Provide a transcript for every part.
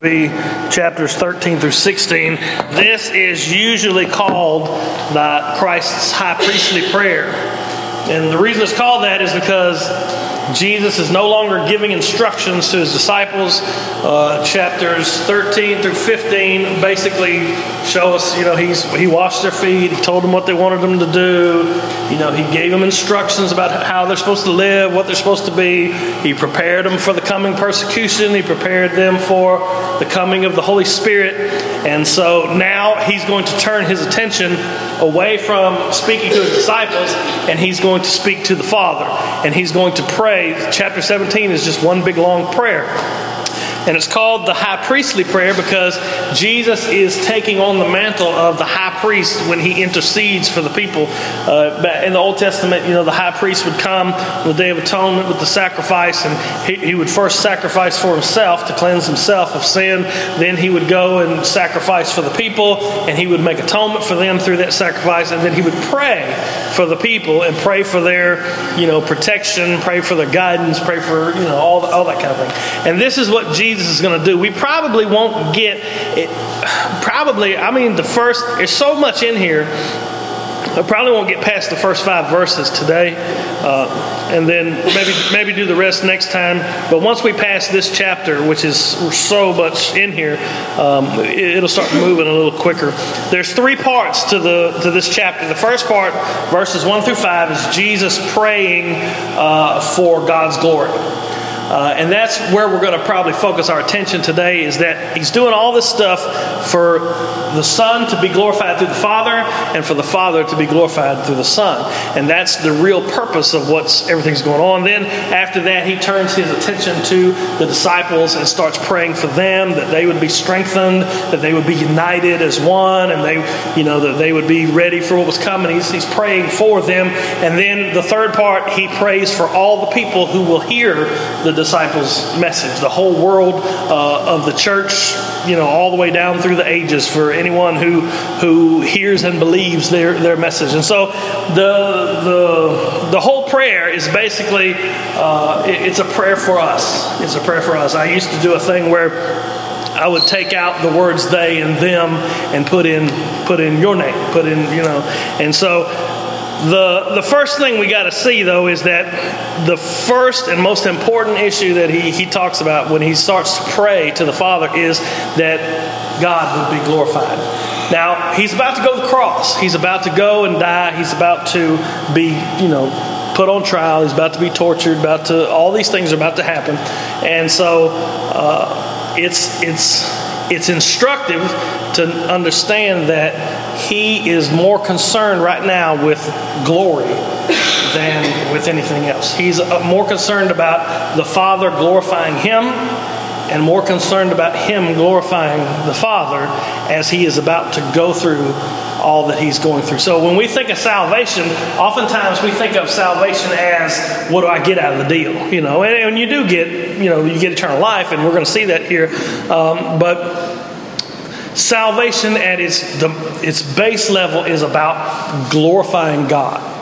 be chapters 13 through 16. This is usually called Christ's high priestly prayer. And the reason it's called that is because Jesus is no longer giving instructions to his disciples. Uh, chapters 13 through 15 basically show us, you know, he's, he washed their feet, he told them what they wanted them to do, you know, he gave them instructions about how they're supposed to live, what they're supposed to be. He prepared them for the coming persecution, he prepared them for the coming of the Holy Spirit. And so now he's going to turn his attention away from speaking to his disciples and he's going to speak to the Father. And he's going to pray pray, chapter 17 is just one big long prayer. And it's called the high priestly prayer because Jesus is taking on the mantle of the high priest when he intercedes for the people. Uh, in the Old Testament, you know, the high priest would come on the Day of Atonement with the sacrifice, and he, he would first sacrifice for himself to cleanse himself of sin. Then he would go and sacrifice for the people, and he would make atonement for them through that sacrifice. And then he would pray for the people and pray for their, you know, protection, pray for their guidance, pray for, you know, all, all that kind of thing. And this is what Jesus Jesus is going to do. We probably won't get it. Probably, I mean, the first, there's so much in here. I probably won't get past the first five verses today, uh, and then maybe maybe do the rest next time. But once we pass this chapter, which is so much in here, um, it'll start moving a little quicker. There's three parts to the to this chapter. The first part, verses one through five, is Jesus praying uh, for God's glory. Uh, and that's where we're going to probably focus our attention today is that he's doing all this stuff for the Son to be glorified through the Father and for the Father to be glorified through the Son. And that's the real purpose of what's everything's going on. Then after that, he turns his attention to the disciples and starts praying for them that they would be strengthened, that they would be united as one, and they, you know, that they would be ready for what was coming. He's, he's praying for them. And then the third part, he prays for all the people who will hear the disciples' message, the whole world uh, of the church, you know, all the way down through the ages for anyone who who hears and believes their their message. And so the the the whole prayer is basically uh, it, it's a prayer for us. It's a prayer for us. I used to do a thing where I would take out the words they and them and put in put in your name, put in you know, and so the, the first thing we got to see, though, is that the first and most important issue that he, he talks about when he starts to pray to the Father is that God would be glorified. Now, he's about to go to the cross. He's about to go and die. He's about to be, you know, put on trial. He's about to be tortured. About to all these things are about to happen, and so uh, it's it's it's instructive to understand that he is more concerned right now with glory than with anything else. He's uh, more concerned about the Father glorifying him and more concerned about him glorifying the Father as he is about to go through all that he's going through. So when we think of salvation, oftentimes we think of salvation as what do I get out of the deal? You know, and, and you do get, you know, you get eternal life, and we're going to see that here. Um, but salvation at its the, its base level is about glorifying God.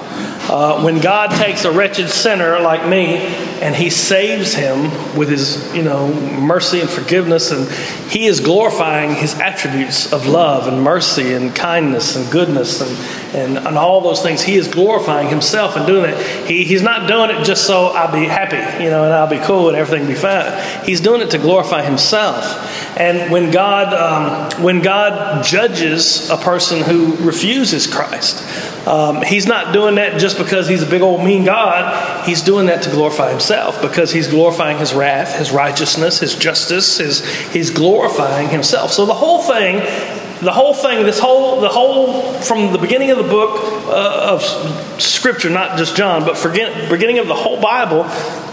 Uh, when God takes a wretched sinner like me and He saves him with His, you know, mercy and forgiveness, and He is glorifying His attributes of love and mercy and kindness and goodness and, and, and all those things. He is glorifying Himself and doing it. He, he's not doing it just so I'll be happy, you know, and I'll be cool and everything be fine. He's doing it to glorify Himself. And when God, um, when God judges a person who refuses Christ, um, He's not doing that just because he's a big old mean God. He's doing that to glorify himself because he's glorifying his wrath, his righteousness, his justice. His, he's glorifying himself. So the whole thing the whole thing, this whole, the whole, from the beginning of the book uh, of Scripture, not just John, but forget, beginning of the whole Bible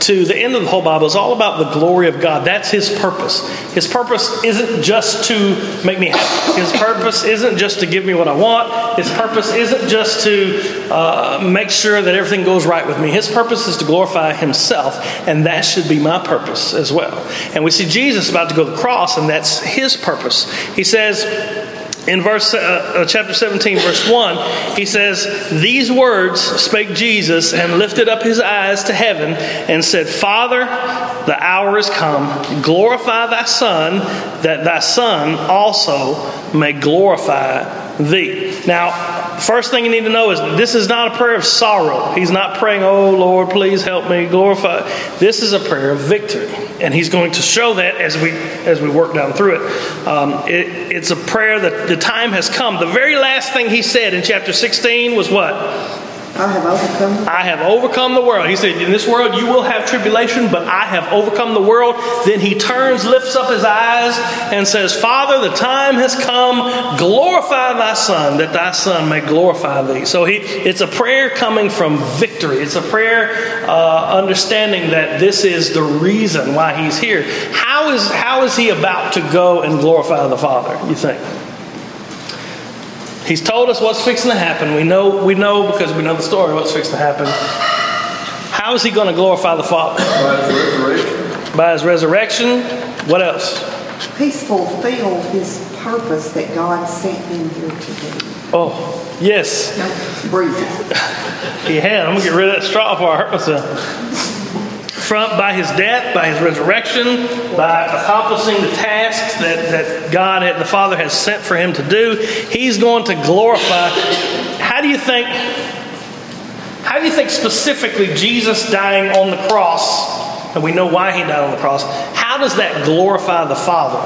to the end of the whole Bible is all about the glory of God. That's His purpose. His purpose isn't just to make me happy. His purpose isn't just to give me what I want. His purpose isn't just to uh, make sure that everything goes right with me. His purpose is to glorify Himself, and that should be my purpose as well. And we see Jesus about to go to the cross, and that's His purpose. He says, in verse uh, uh, chapter 17 verse 1 he says these words spake jesus and lifted up his eyes to heaven and said father the hour is come. Glorify thy son that thy son also may glorify thee. Now first thing you need to know is this is not a prayer of sorrow. He's not praying, oh Lord, please help me glorify. This is a prayer of victory. And he's going to show that as we as we work down through it. Um, it it's a prayer that the time has come. The very last thing he said in chapter 16 was what? I have overcome. I have overcome the world. He said, In this world you will have tribulation, but I have overcome the world. Then he turns, lifts up his eyes, and says, Father, the time has come. Glorify thy Son, that thy Son may glorify thee. So he, it's a prayer coming from victory. It's a prayer uh, understanding that this is the reason why he's here. How is, how is he about to go and glorify the Father, you think? He's told us what's fixing to happen. We know, we know because we know the story what's fixing to happen. How is he going to glorify the Father? By his resurrection. By his resurrection. What else? He's fulfilled his purpose that God sent him here to do. Oh, yes. No, breathe. He had. I'm going to get rid of that straw before I hurt myself. From, by his death, by his resurrection, by accomplishing the tasks that, that God, the Father, has sent for him to do, he's going to glorify. How do you think? How do you think specifically Jesus dying on the cross, and we know why he died on the cross, how does that glorify the Father?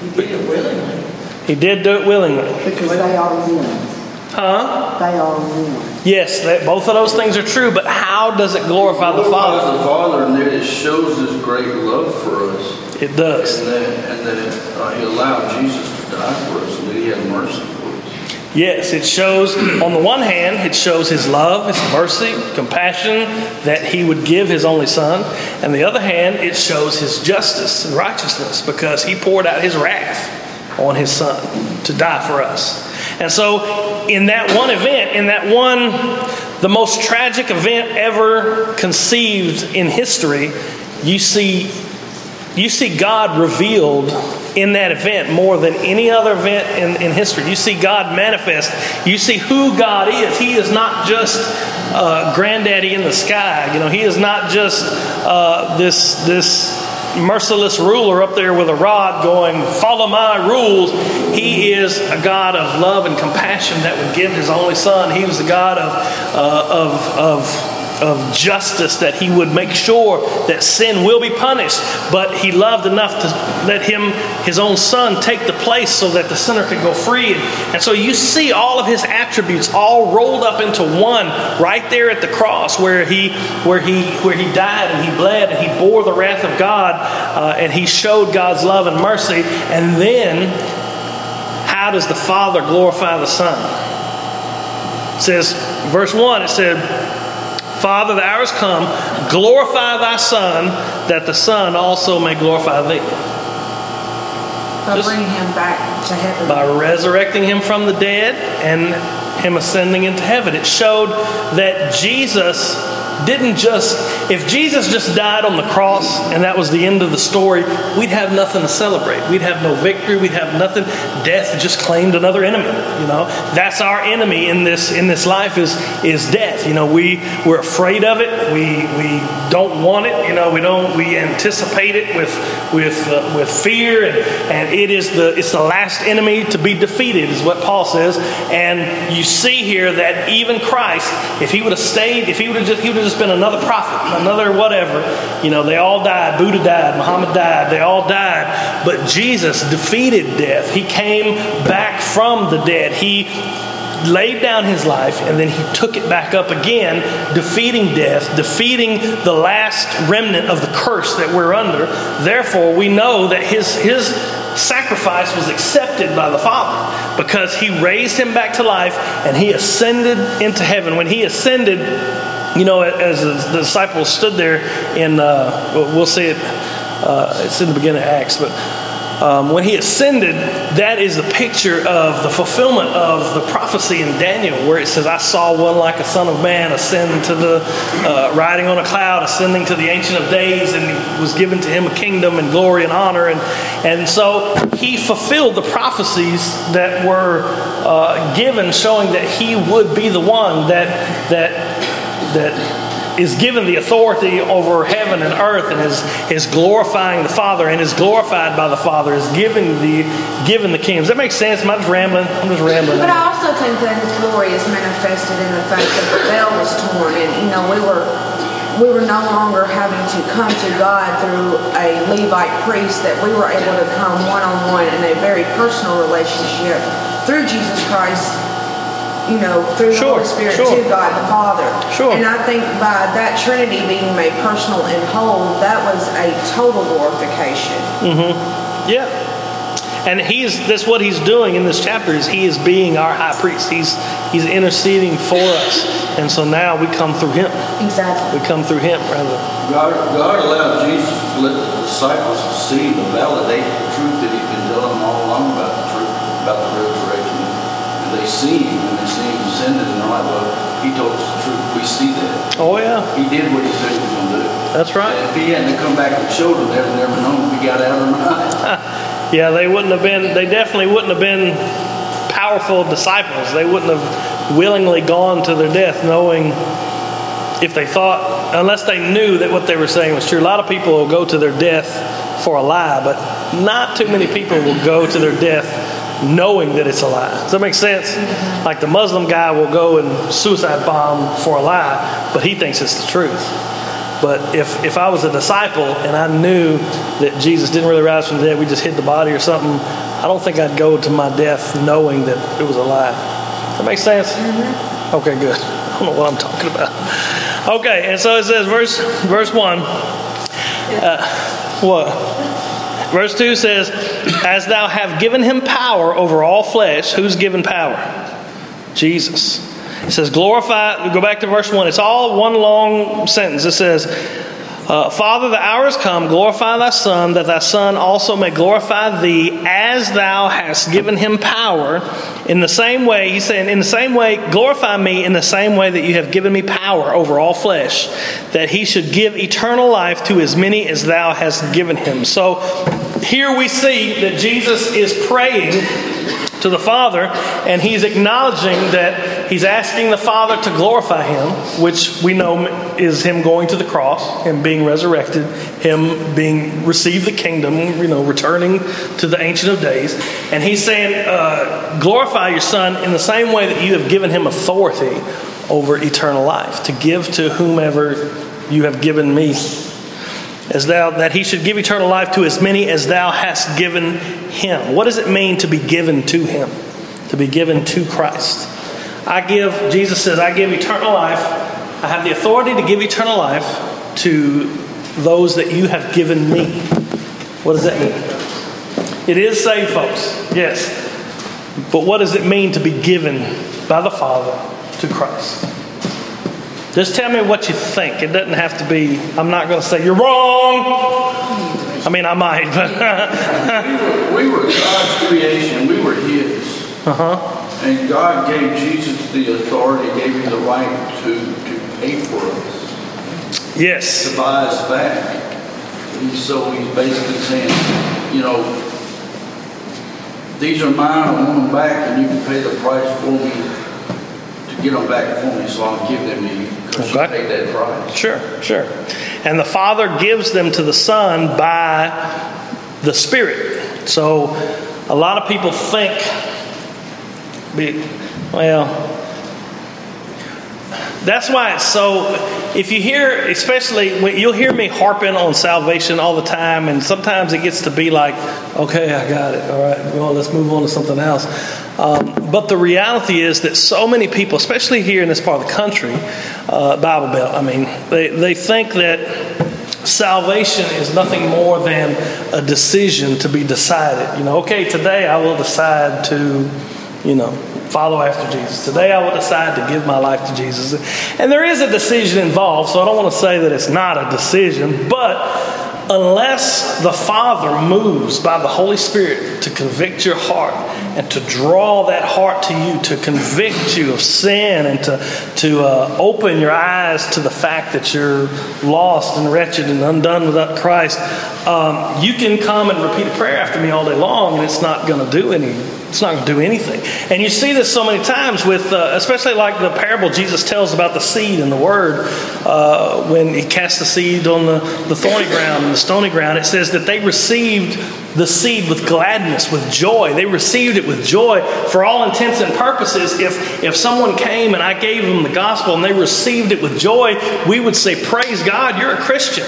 He did it willingly. He did do it willingly. Because they are one. Huh? They are one. Yes, that, both of those things are true, but how does it glorify the Glorifies Father? the Father, and it shows His great love for us, It does. and that and that uh, He allowed Jesus to die for us, and that He had mercy for us. Yes, it shows, on the one hand, it shows his love, his mercy, compassion that he would give his only son. And the other hand, it shows his justice and righteousness because he poured out his wrath on his son to die for us. And so, in that one event, in that one, the most tragic event ever conceived in history, you see you see God revealed in that event more than any other event in, in history. You see God manifest. You see who God is. He is not just uh, granddaddy in the sky. You know, He is not just uh, this this merciless ruler up there with a rod going, "Follow my rules." He is a God of love and compassion that would give His only Son. He was a God of uh, of of of justice that he would make sure that sin will be punished. But he loved enough to let him his own son take the place so that the sinner could go free. And so you see all of his attributes all rolled up into one right there at the cross where he where he where he died and he bled and he bore the wrath of god uh, and he showed god's love and mercy. And then how does the father glorify the son? It says verse 1 it said Father, the hour has come. Glorify thy Son, that the Son also may glorify thee. By bringing him back to heaven. By resurrecting him from the dead and him ascending into heaven. It showed that Jesus didn't just, if Jesus just died on the cross and that was the end of the story, we'd have nothing to celebrate. We'd have no victory. We'd have nothing. Death just claimed another enemy. You know, that's our enemy in this in this life is is death. You know, we we're afraid of it. We we don't want it. You know, we don't we anticipate it with with uh, with fear and and it is the it's the last enemy to be defeated is what Paul says. And you see here that even Christ, if he would have stayed, if he would have just he would have just been another prophet, another whatever. You know, they all died. Buddha died. Muhammad died. They all died. But Jesus defeated death. He came back from the dead. He laid down his life and then he took it back up again, defeating death, defeating the last remnant of the curse that we're under. Therefore, we know that his, his sacrifice was accepted by the Father because he raised him back to life and he ascended into heaven. When he ascended, you know, as the disciples stood there in, uh, we'll see it, uh, it's in the beginning of Acts, but um, when he ascended, that is a picture of the fulfillment of the prophecy in Daniel, where it says, I saw one like a son of man ascend to the, uh, riding on a cloud, ascending to the Ancient of Days, and was given to him a kingdom and glory and honor. And And so he fulfilled the prophecies that were uh, given, showing that he would be the one that that that is given the authority over heaven and earth and is, is glorifying the Father and is glorified by the Father, is giving the given the. Does that make sense? Am I just rambling? I'm just rambling. But I also think that His glory is manifested in the fact that the veil was torn, and you know we were we were no longer having to come to God through a Levite priest; that we were able to come one on one in a very personal relationship through Jesus Christ you know, through the Holy Spirit sure. to God the Father. Sure. And I think by that Trinity being made personal and whole, that was a total glorification. Mm-hmm. Yeah. And he's that's what he's doing in this chapter is he is being our high priest. He's he's interceding for us. And so now we come through him. Exactly. We come through him rather. God, God allowed Jesus to let the disciples see to validate the truth that he's been telling them all along about the truth, about the resurrection. And they see him, and they see him ascended, and well, he told us the truth. We see that. Oh yeah. He did what he said he was going to do. That's right. And if he hadn't come back and showed them, they'd have never known if he got out or not. Yeah, they wouldn't have been they definitely wouldn't have been powerful disciples. They wouldn't have willingly gone to their death knowing if they thought unless they knew that what they were saying was true. A lot of people will go to their death for a lie, but not too many people will go to their death knowing that it's a lie. Does that make sense? Like the Muslim guy will go and suicide bomb for a lie, but he thinks it's the truth. But if, if I was a disciple and I knew that Jesus didn't really rise from the dead, we just hid the body or something, I don't think I'd go to my death knowing that it was a lie. Does that make sense? Okay, good. I don't know what I'm talking about. Okay, and so it says, verse verse one. Uh, what? Verse two says, "As thou have given him power over all flesh, who's given power? Jesus." It says, "Glorify." Go back to verse one. It's all one long sentence. It says, uh, Father, the hour is come. Glorify thy Son, that thy Son also may glorify thee, as thou hast given him power. In the same way, he's saying, in the same way, glorify me in the same way that you have given me power over all flesh, that he should give eternal life to as many as thou hast given him. So here we see that Jesus is praying to the Father, and he's acknowledging that he's asking the Father to glorify him, which we know is him going to the cross, him being resurrected, him being receive the kingdom, you know, returning to the Ancient of Days, and he's saying, uh, glorify your Son in the same way that you have given him authority over eternal life to give to whomever you have given me as thou that he should give eternal life to as many as thou hast given him. What does it mean to be given to him? To be given to Christ. I give, Jesus says, I give eternal life. I have the authority to give eternal life to those that you have given me. What does that mean? It is saved, folks. Yes. But what does it mean to be given by the Father to Christ? Just tell me what you think. It doesn't have to be, I'm not going to say you're wrong. I mean, I might, but. we, were, we were God's creation. We were His. uh huh. And God gave Jesus the authority, gave him the right to, to pay for us, Yes. to buy us back. And so he's basically saying, you know, these are mine, I want them back, and you can pay the price for me get them back for me, so I'll give them to you. Because you Okay. paid that price. Sure, sure. And the Father gives them to the Son by the Spirit. So a lot of people think, well, that's why it's so. If you hear, especially you'll hear me harping on salvation all the time, and sometimes it gets to be like, okay, I got it. All right, well, let's move on to something else. Um, but the reality is that so many people, especially here in this part of the country, uh, Bible Belt, I mean, they, they think that salvation is nothing more than a decision to be decided. You know, okay, today I will decide to, you know, follow after Jesus. Today I will decide to give my life to Jesus. And there is a decision involved, so I don't want to say that it's not a decision, but unless the Father moves by the Holy Spirit to convict your heart and to draw that heart to you, to convict you of sin and to, to uh, open your eyes to the fact that you're lost and wretched and undone without Christ, um, you can come and repeat a prayer after me all day long and it's not going to do any it's not going to do anything. And you see this so many times with, uh, especially like the parable Jesus tells about the seed and the word, uh, when he cast the seed on the, the thorny ground and the stony ground. It says that they received the seed with gladness, with joy. They received it with joy for all intents and purposes. If, if someone came and I gave them the gospel and they received it with joy, we would say, Praise God, you're a Christian.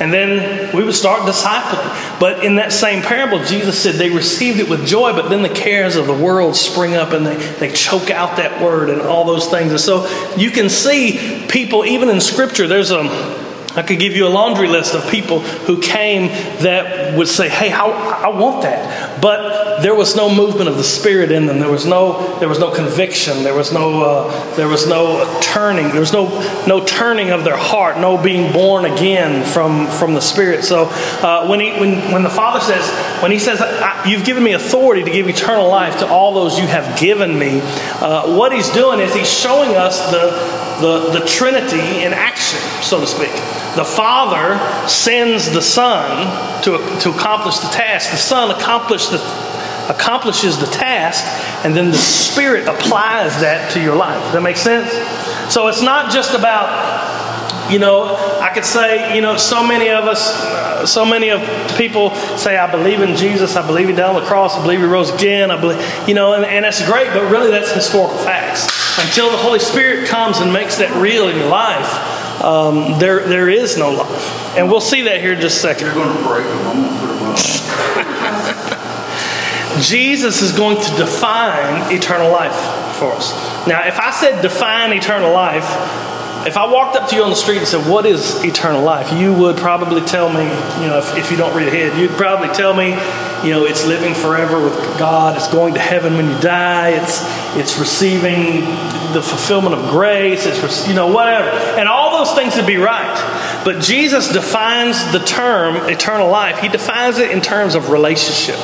And then we would start discipling. But in that same parable, Jesus said they received it with joy, but then the cares of the world spring up and they, they choke out that word and all those things. And so you can see people, even in Scripture, there's a I could give you a laundry list of people who came that would say, "Hey, I, I want that," but there was no movement of the Spirit in them. There was no, there was no conviction. There was no, uh, there was no turning. There was no, no turning of their heart. No being born again from from the Spirit. So uh, when he, when when the Father says, when He says, "You've given me authority to give eternal life to all those you have given me," uh, what He's doing is He's showing us the the, the Trinity in action, so to speak. The Father sends the Son to, to accomplish the task. The Son accomplishes the, accomplishes the task, and then the Spirit applies that to your life. Does that make sense? So it's not just about, you know, I could say, you know, so many of us, uh, so many of people say, I believe in Jesus, I believe he died on the cross, I believe he rose again, I believe, you know, and, and that's great, but really that's historical facts. Until the Holy Spirit comes and makes that real in your life, um, there, there is no life. And we'll see that here in just a second. You're going to break them. I'm going to put them. Jesus is going to define eternal life for us. Now, if I said define eternal life, if I walked up to you on the street and said, What is eternal life? you would probably tell me, you know, if, if you don't read ahead, you'd probably tell me, you know, it's living forever with God, it's going to heaven when you die, it's, it's receiving the fulfillment of grace, it's, you know, whatever. And all those things would be right. But Jesus defines the term eternal life, He defines it in terms of relationship.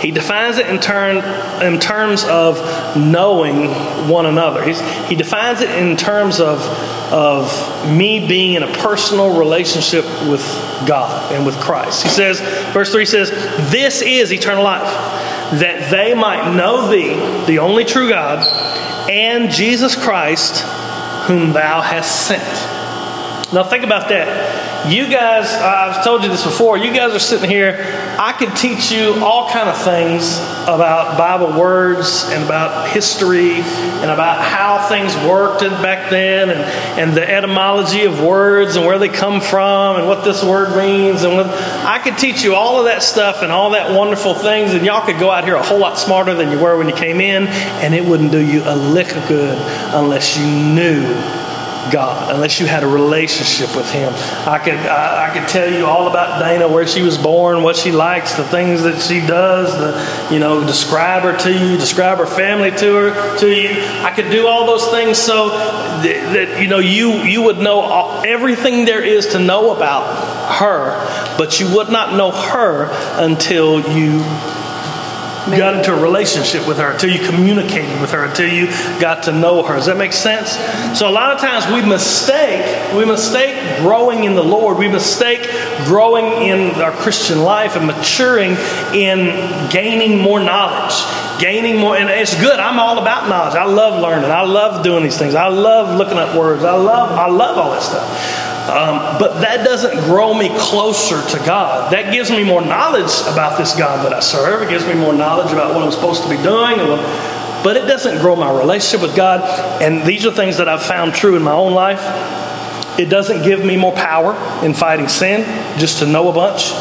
He defines it in, turn, in terms of knowing one another. He's, he defines it in terms of, of me being in a personal relationship with God and with Christ. He says, verse 3 says, This is eternal life, that they might know thee, the only true God, and Jesus Christ, whom thou hast sent. Now, think about that. You guys, I've told you this before, you guys are sitting here. I could teach you all kind of things about Bible words and about history and about how things worked back then and, and the etymology of words and where they come from and what this word means. And what, I could teach you all of that stuff and all that wonderful things, and y'all could go out here a whole lot smarter than you were when you came in, and it wouldn't do you a lick of good unless you knew God, unless you had a relationship with Him. I could I, I, could tell you all about Dana, where she was born, what she likes, the things that she does, the you know, describe her to you, describe her family to her to you. I could do all those things so that, that you know you you would know all, everything there is to know about her, but you would not know her until you got into a relationship with her, until you communicated with her, until you got to know her. Does that make sense? So a lot of times we mistake, we mistake growing in the Lord, we mistake growing in our Christian life and maturing in gaining more knowledge. Gaining more, and it's good. I'm all about knowledge. I love learning. I love doing these things. I love looking up words. I love, I love all that stuff. Um, but that doesn't grow me closer to God. That gives me more knowledge about this God that I serve. It gives me more knowledge about what I'm supposed to be doing. but it doesn't grow my relationship with God. And these are things that I've found true in my own life. It doesn't give me more power in fighting sin, just to know a bunch.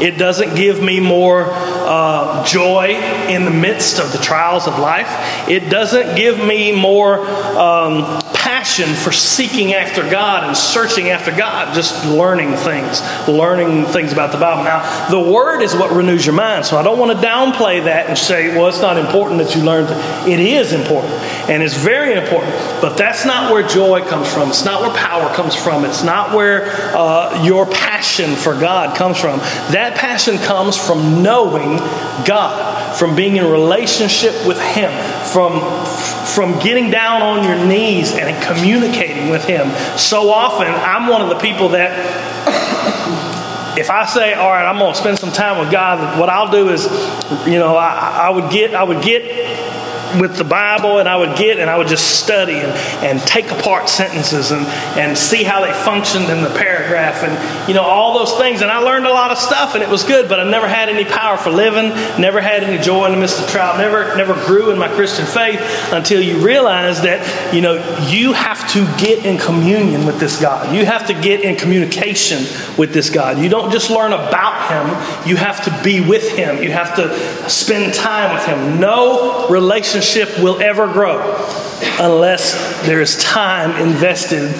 It doesn't give me more uh, joy in the midst of the trials of life. It doesn't give me more um, passion for seeking after God and searching after God, just learning things, learning things about the Bible. Now, the Word is what renews your mind, so I don't want to downplay that and say, well, it's not important that you learn. It is important, and it's very important, but that's not where joy comes from. It's not where power comes from. It's not where uh, your passion for God comes from. That passion comes from knowing God, from being in relationship with Him, from from getting down on your knees and communicating with Him. So often, I'm one of the people that, if I say, "All right, I'm going to spend some time with God," what I'll do is, you know, I, I would get, I would get with the Bible and I would get and I would just study and, and take apart sentences and, and see how they functioned in the paragraph and, you know, all those things. And I learned a lot of stuff and it was good, but I never had any power for living, never had any joy in the midst of trial, never, never grew in my Christian faith until you realize that, you know, you have to get in communion with this God. You have to get in communication with this God. You don't just learn about Him, you have to be with Him. You have to spend time with Him. No relationship relationship will ever grow unless there is time invested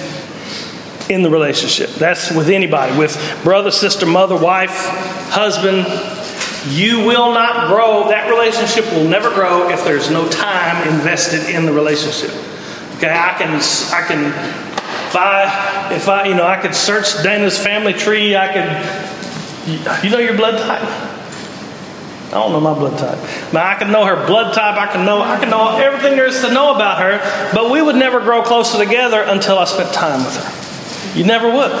in the relationship. That's with anybody, with brother, sister, mother, wife, husband. You will not grow. That relationship will never grow if there's no time invested in the relationship. Okay, I can, I can, if I, if I, you know, I could search Dana's family tree. I could, you know, your blood type. I don't know my blood type. But I can know her blood type. I can know I can know everything there is to know about her. But we would never grow closer together until I spent time with her. You never would.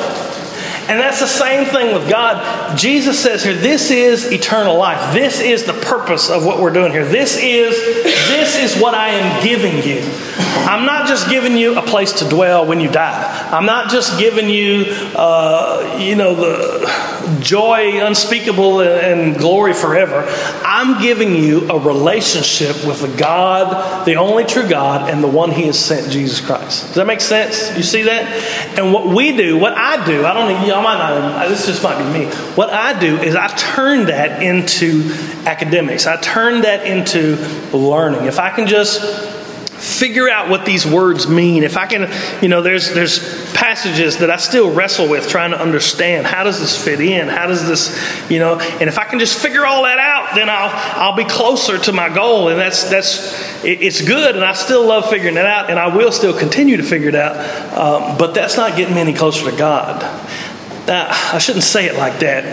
And that's the same thing with God. Jesus says here, this is eternal life. This is the purpose of what we're doing here. This is this is what I am giving you. I'm not just giving you a place to dwell when you die. I'm not just giving you, uh, you know, the joy unspeakable and glory forever. I'm giving you a relationship with the God, the only true God, and the one He has sent, Jesus Christ. Does that make sense? You see that? And what we do, what I do, I don't know y'all might not, this just might be me. What I do is I turn that into academics. I turn that into learning. If I can just figure out what these words mean. If i can you know there's there's passages that i still wrestle with trying to understand how does this fit in? How does this you know and if i can just figure all that out then i'll i'll be closer to my goal. And that's that's it's good and i still love figuring it out and i will still continue to figure it out um, but that's not getting me any closer to god. Now, I shouldn't say it like that.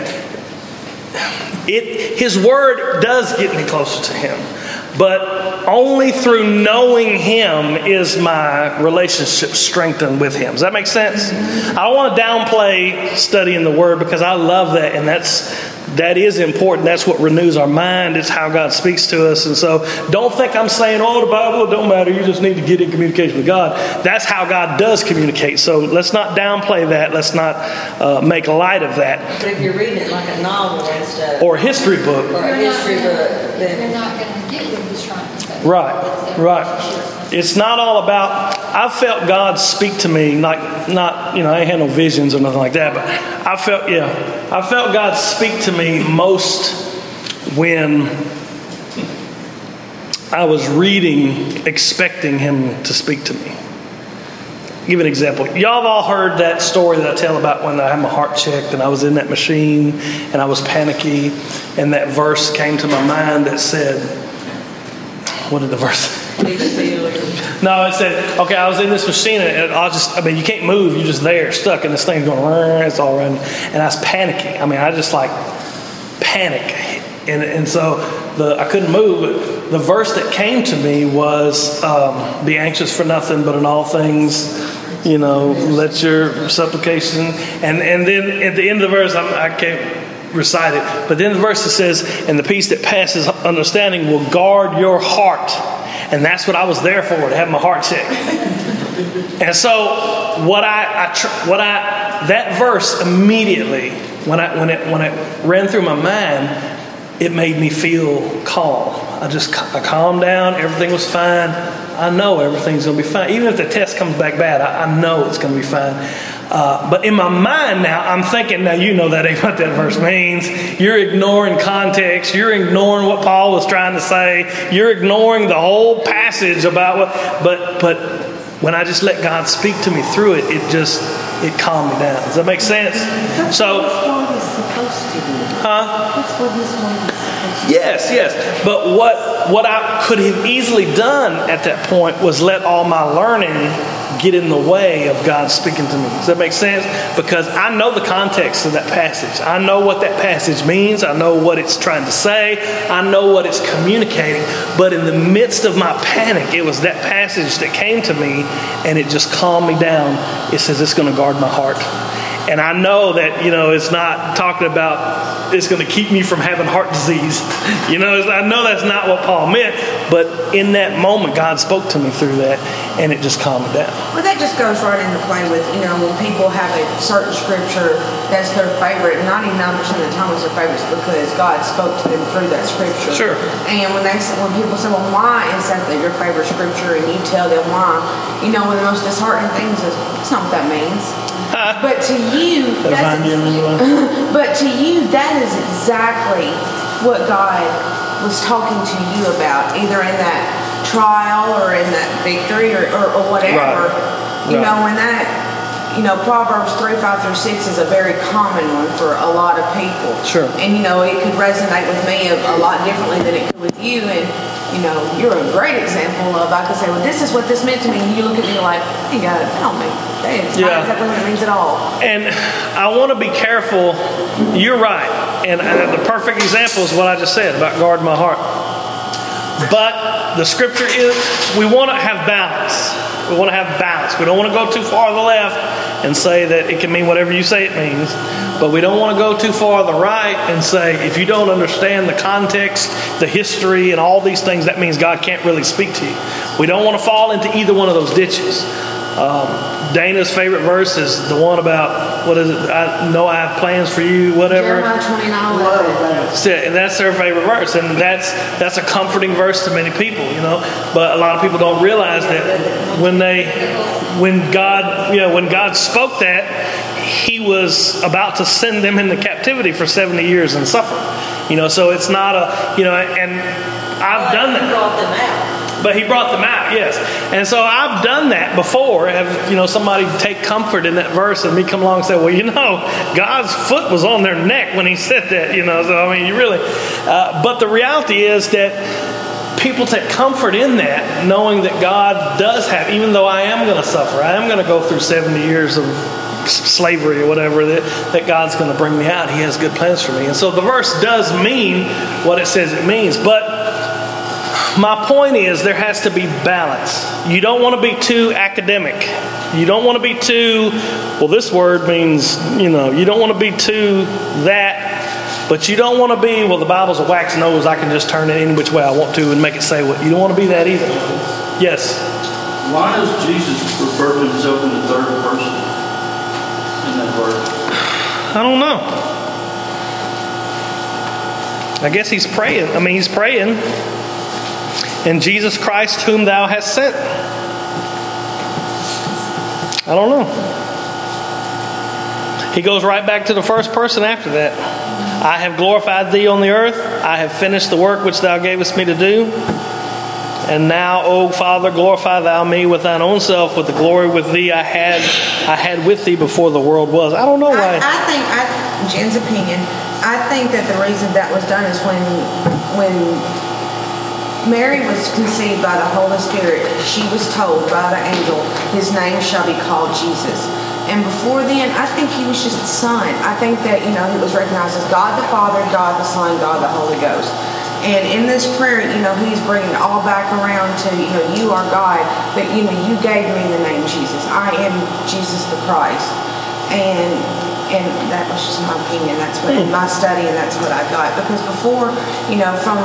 It, his word does get me closer to him, but only through knowing him is my relationship strengthened with him. Does that make sense? I don't want to downplay studying the word because I love that, and that's that is important. That's what renews our mind. It's how God speaks to us. And so don't think I'm saying, oh, the Bible, don't matter. You just need to get in communication with God. That's how God does communicate. So let's not downplay that. Let's not uh, make light of that. But if you're reading it like a novel and stuff, or a history book. or a history book, then Right, right. It's not all about. I felt God speak to me, like not you know I ain't had no visions or nothing like that, but I felt yeah, I felt God speak to me most when I was reading, expecting Him to speak to me. Give an example. Y'all have all heard that story that I tell about when I had my heart checked and I was in that machine and I was panicky, and that verse came to my mind that said, "What did the verse?" No, it said, okay, I was in this machine and I was just, I mean, you can't move. You're just there, stuck, and this thing's going, it's all running. And I was panicking. I mean, I just like panic. And, and so the, I couldn't move. But the verse that came to me was, um, be anxious for nothing, but in all things, you know, let your supplication. And, and then at the end of the verse, I'm, I can't recite it, but then the verse that says, and the peace that passes understanding will guard your heart. And that's what I was there for, to have my heart checked. And so what I, I what I that verse immediately when I when it when it ran through my mind, it made me feel calm. I just I calmed down. Everything was fine. I know everything's going to be fine. Even if the test comes back bad, I, I know it's going to be fine. Uh, but in my mind now, I'm thinking, now you know that ain't what that verse means. You're ignoring context. You're ignoring what Paul was trying to say. You're ignoring the whole passage about what. But but when I just let God speak to me through it, it just it calmed me down. Does that make sense? That's So, what His word is supposed to do. huh? That's what His word is supposed to do. Yes, yes. But what what I could have easily done at that point was let all my learning get in the way of God speaking to me. Does that make sense? Because I know the context of that passage. I know what that passage means. I know what it's trying to say. I know what it's communicating. But in the midst of my panic, it was that passage that came to me and it just calmed me down. It says it's going to guard my heart. And I know that, you know, it's not talking about it's going to keep me from having heart disease. You know, I know that's not what Paul meant, but in that moment, God spoke to me through that, and it just calmed me down. Well, that just goes right into play with, you know, when people have a certain scripture that's their favorite, 99% of the time it's their favorite because God spoke to them through that scripture. Sure. And when they when people say, well, why is that your favorite scripture? And you tell them why, you know, one of the most disheartening things is, it's not what that means. But to you, that's, but to you, that is exactly what God was talking to you about, either in that trial or in that victory or, or, or whatever. Right. You Right. know, and that, you know, Proverbs 3, 5 through 6 is a very common one for a lot of people. Sure. And, you know, it could resonate with me a, a lot differently than it could with you. And, you know, you're a great example of, I could say, well, this is what this meant to me. And you look at me like, hey, God, that don't mean, that's Yeah. not exactly what it means at all. And I want to be careful. You're right. And, and the perfect example is what I just said about guarding my heart. But the scripture is we want to have balance. We want to have balance. We don't want to go too far to the left and say that it can mean whatever you say it means. But we don't want to go too far to the right and say if you don't understand the context, the history, and all these things, that means God can't really speak to you. We don't want to fall into either one of those ditches. Um, Dana's favorite verse is the one about what is it? I know I have plans for you, whatever. Jeremiah 29, Love 11. that. That's it, and that's their favorite verse, and that's that's a comforting verse to many people, you know. But a lot of people don't realize that when they, when God, you know, when God spoke that, He was about to send them into captivity for seventy years and suffer, you know. So it's not a, you know, and I've done that. But he brought them out, yes. And so I've done that before. Have you know somebody take comfort in that verse and me come along and say, well, you know, God's foot was on their neck when he said that, you know. So I mean, you really. Uh, but the reality is that people take comfort in that, knowing that God does have, even though I am going to suffer, I am going to go through 70 years of slavery or whatever, that, that God's going to bring me out. He has good plans for me. And so the verse does mean what it says it means. But my point is there has to be balance. You don't want to be too academic. You don't want to be too, well, this word means, you know, you don't want to be too that, but you don't want to be, well, the Bible's a wax nose. I can just turn it any which way I want to and make it say what. You don't want to be that either. Yes. Why does Jesus refer to himself in the third person in that verse? I don't know. I guess he's praying. I mean, he's praying. In Jesus Christ, whom thou hast sent. I don't know. He goes right back to the first person after that. I have glorified thee on the earth. I have finished the work which thou gavest me to do. And now, O Father, glorify thou me with thine own self, with the glory with thee I had I had with thee before the world was. I don't know I, why. I think, I, Jen's opinion, I think that the reason that was done is when, when Mary was conceived by the Holy Spirit, she was told by the angel, his name shall be called Jesus. And before then, I think he was just a son. I think that, you know, he was recognized as God the Father, God the Son, God the Holy Ghost. And in this prayer, you know, he's bringing it all back around to, you know, you are God, but, you know, you gave me the name Jesus. I am Jesus the Christ. And and that was just my opinion. That's what hmm. my study, and that's what I got. Because before, you know, from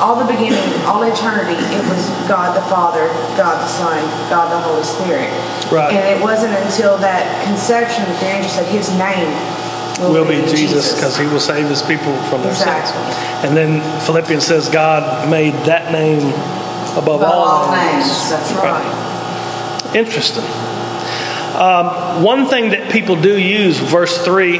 all the beginning, all eternity, it was God the Father, God the Son, God the Holy Spirit. Right. And it wasn't until that conception that the angel said, His name will be Jesus because he will save his people from their Exactly. sins. And then Philippians says God made that name above, Above all names. names. That's right. Interesting. Um, one thing that people do use, verse 3,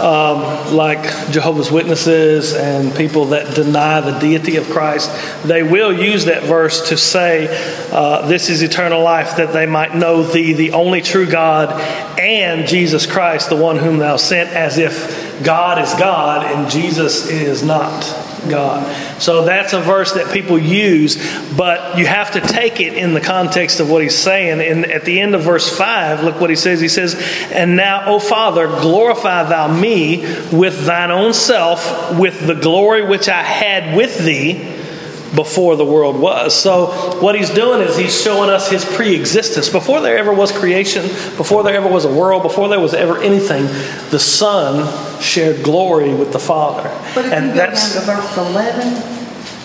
um, like Jehovah's Witnesses and people that deny the deity of Christ, they will use that verse to say, uh, This is eternal life, that they might know thee, the only true God, and Jesus Christ, the one whom thou sent, as if God is God and Jesus is not. God. So that's a verse that people use, but you have to take it in the context of what he's saying. And at the end of verse 5, look what he says. He says, And now, O Father, glorify thou me with thine own self, with the glory which I had with thee before the world was. So, what he's doing is he's showing us his pre existence. Before there ever was creation, before there ever was a world, before there was ever anything, the Son shared glory with the Father. But if and you go down to verse 11,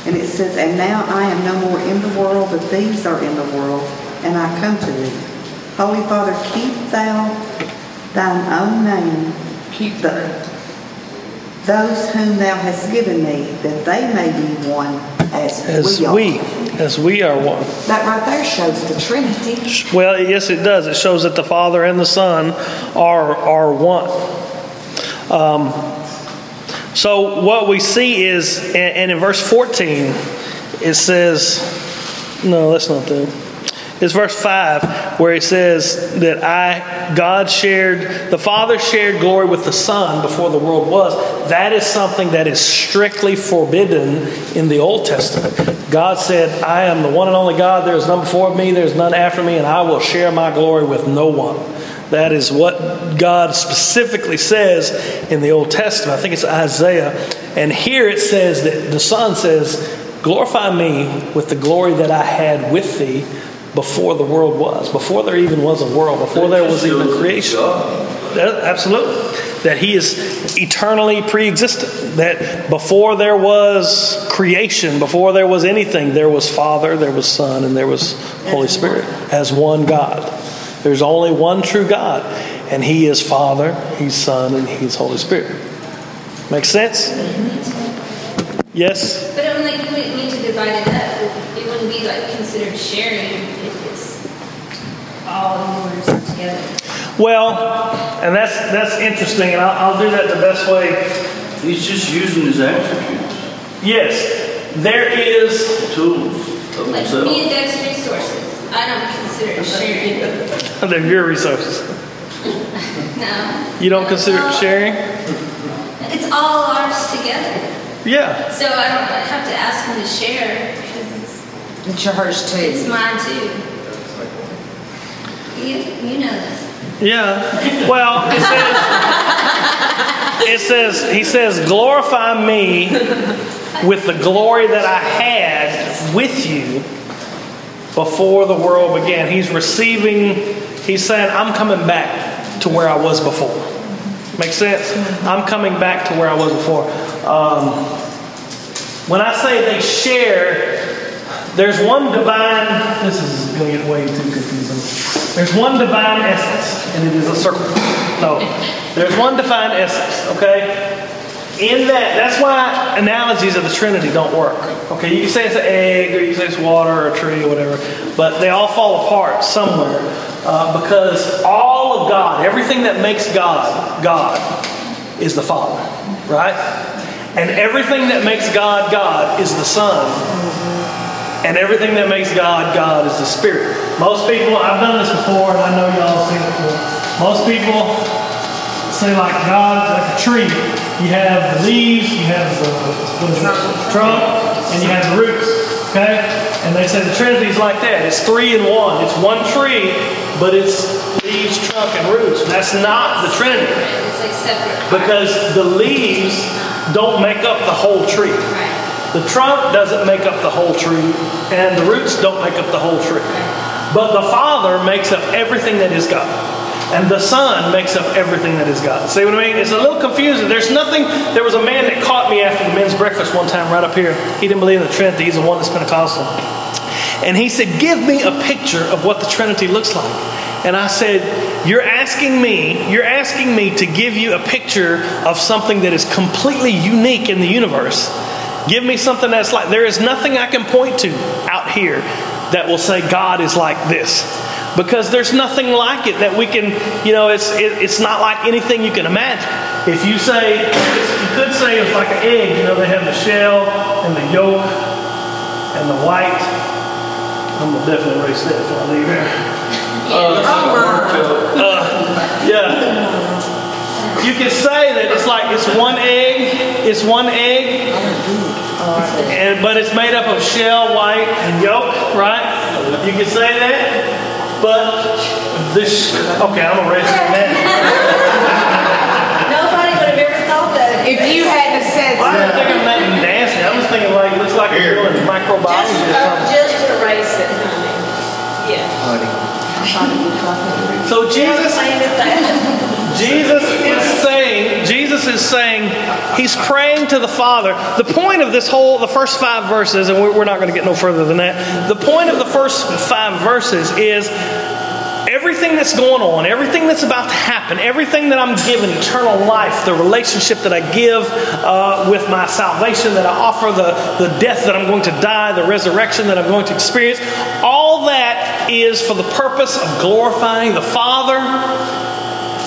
and it says, And now I am no more in the world, but these are in the world, and I come to thee. Holy Father, keep thou thine own name, keep the, those whom thou hast given me, that they may be one as, as we are. we, as we are one. That right there shows the Trinity. Well, yes, it does. It shows that the Father and the Son are are one. Um, so what we see is, and, and in verse 14, it says, no, that's not that. It's verse 5 where it says that I, God shared, the Father shared glory with the Son before the world was. That is something that is strictly forbidden in the Old Testament. God said, I am the one and only God. There is none before me, there is none after me, and I will share my glory with no one. That is what God specifically says in the Old Testament. I think it's Isaiah. And here it says that the Son says, Glorify me with the glory that I had with thee before the world was, before there even was a world, before there was even creation. That- absolutely. That He is eternally pre existent. That before there was creation, before there was anything, there was Father, there was Son, and there was Holy Spirit as one God. There's only one true God, and He is Father, He's Son, and He's Holy Spirit. Make sense? Yes? But I'm like, we need to divide it up. It wouldn't be like considered sharing if it's all yours together. Well, and that's that's interesting, and I'll, I'll do that the best way. He's just using his attributes, Yes, there is. tools of Like himself. me and Deb's resources, I don't consider it sharing. They're your resources. No. You don't consider it sharing? It's all ours together. Yeah. So I don't have to ask him to share because it's, It's yours it's mine too. You, know this. Yeah. Well, it says, it says, he says, glorify me with the glory that I had with you before the world began. He's receiving, he's saying, I'm coming back to where I was before. Make sense? I'm coming back to where I was before. Um, when I say they share, there's one divine, this is going to get way too confusing. There's one divine essence, and it is a circle. No, there's one divine essence, okay? In that, that's why analogies of the Trinity don't work. Okay, you can say it's an egg, or you can say it's water, or a tree, or whatever, but they all fall apart somewhere uh, because all of God, everything that makes God, God, is the Father, right? And everything that makes God, God, is the Son. And everything that makes God, God is the Spirit. Most people, I've done this before, and I know y'all have seen it before. Most people say like God, like a tree. You have the leaves, you have the what is it, trunk, and you have the roots. Okay? And they say the Trinity is like that. It's three in one. It's one tree, but it's leaves, trunk, and roots. That's not the Trinity. It's separate. Because the leaves don't make up the whole tree. The trunk doesn't make up the whole tree, and the roots don't make up the whole tree. But the Father makes up everything that is God. And the Son makes up everything that is God. See what I mean? It's a little confusing. There's nothing. There was a man that caught me after the men's breakfast one time right up here. He didn't believe in the Trinity. He's the one that's Pentecostal. And he said, Give me a picture of what the Trinity looks like. And I said, You're asking me, you're asking me to give you a picture of something that is completely unique in the universe. Give me something that's like, there is nothing I can point to out here that will say God is like this. because there's nothing like it that we can, you know, it's, it, it's not like anything you can imagine. If you say, you could say it's like an egg, you know, they have the shell and the yolk and the white. I'm gonna definitely erase that before I leave here. Uh, yeah. You can say that it's like it's one egg, it's one egg, and, but it's made up of shell, white, and yolk, right? You can say that, but this, okay, I'm gonna erase that. Nobody would have ever thought that. If you had to said, I didn't think of that nasty. I was thinking like it looks like it's doing Just, microbiology or uh, something. just erase it, honey. Yeah. So Jesus. Jesus is saying, Jesus is saying, he's praying to the Father. The point of this whole, the first five verses, and we're not going to get no further than that. The point of the first five verses is everything that's going on, everything that's about to happen, everything that I'm given, eternal life, the relationship that I give uh, with my salvation, that I offer, the, the death that I'm going to die, the resurrection that I'm going to experience, all that is for the purpose of glorifying the Father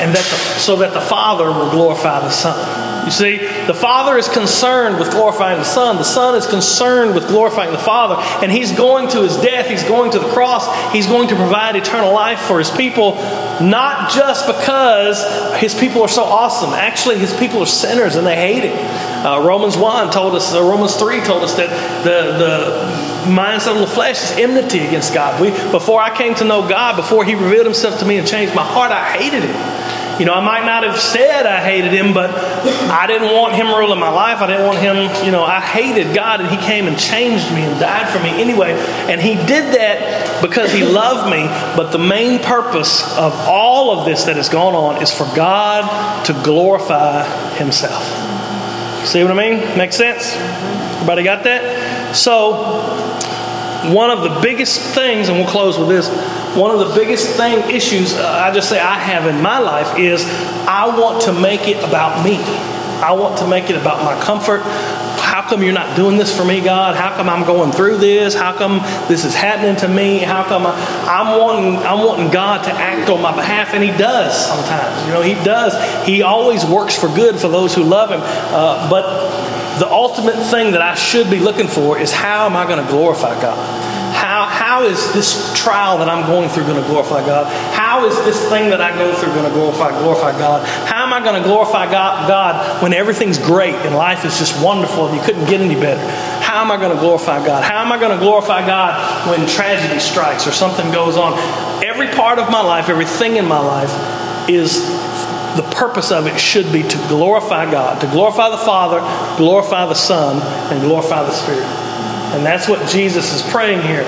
and that the, so that the Father will glorify the Son. You see, the Father is concerned with glorifying the Son. The Son is concerned with glorifying the Father. And He's going to His death, He's going to the cross, He's going to provide eternal life for His people, not just because His people are so awesome. Actually, His people are sinners and they hate Him. Uh, Romans 1 told us, uh, Romans 3 told us that the, the mindset of the flesh is enmity against God. We, before I came to know God, before He revealed Himself to me and changed my heart, I hated Him. You know, I might not have said I hated him, but I didn't want him ruling my life. I didn't want him, you know, I hated God and he came and changed me and died for me anyway. And he did that because he loved me. But the main purpose of all of this that has gone on is for God to glorify himself. See what I mean? Makes sense? Everybody got that? So, one of the biggest things, and we'll close with this. One of the biggest thing issues uh, I just say I have in my life is I want to make it about me. I want to make it about my comfort. How come you're not doing this for me, God? How come I'm going through this? How come this is happening to me? How come I, I'm wanting I'm wanting God to act on my behalf, and He does sometimes. You know, He does. He always works for good for those who love Him. Uh, but the ultimate thing that I should be looking for is how am I going to glorify God? How, is this trial that I'm going through going to glorify God? How is this thing that I go through going to glorify glorify God? How am I going to glorify God, God when everything's great and life is just wonderful and you couldn't get any better? How am I going to glorify God? How am I going to glorify God when tragedy strikes or something goes on? Every part of my life, everything in my life is the purpose of it should be to glorify God, to glorify the Father, glorify the Son, and glorify the Spirit. And that's what Jesus is praying here.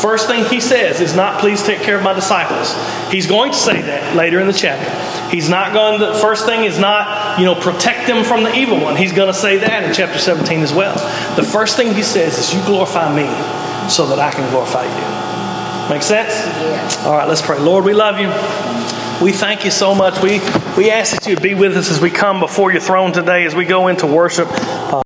First thing he says is not, please take care of my disciples. He's going to say that later in the chapter. He's not going to, first thing is not, you know, protect them from the evil one. He's going to say that in chapter 17 as well. The first thing he says is, you glorify me so that I can glorify you. Make sense? Yeah. All right, let's pray. Lord, we love you. We thank you so much. We, we ask that you be with us as we come before your throne today, as we go into worship. Uh,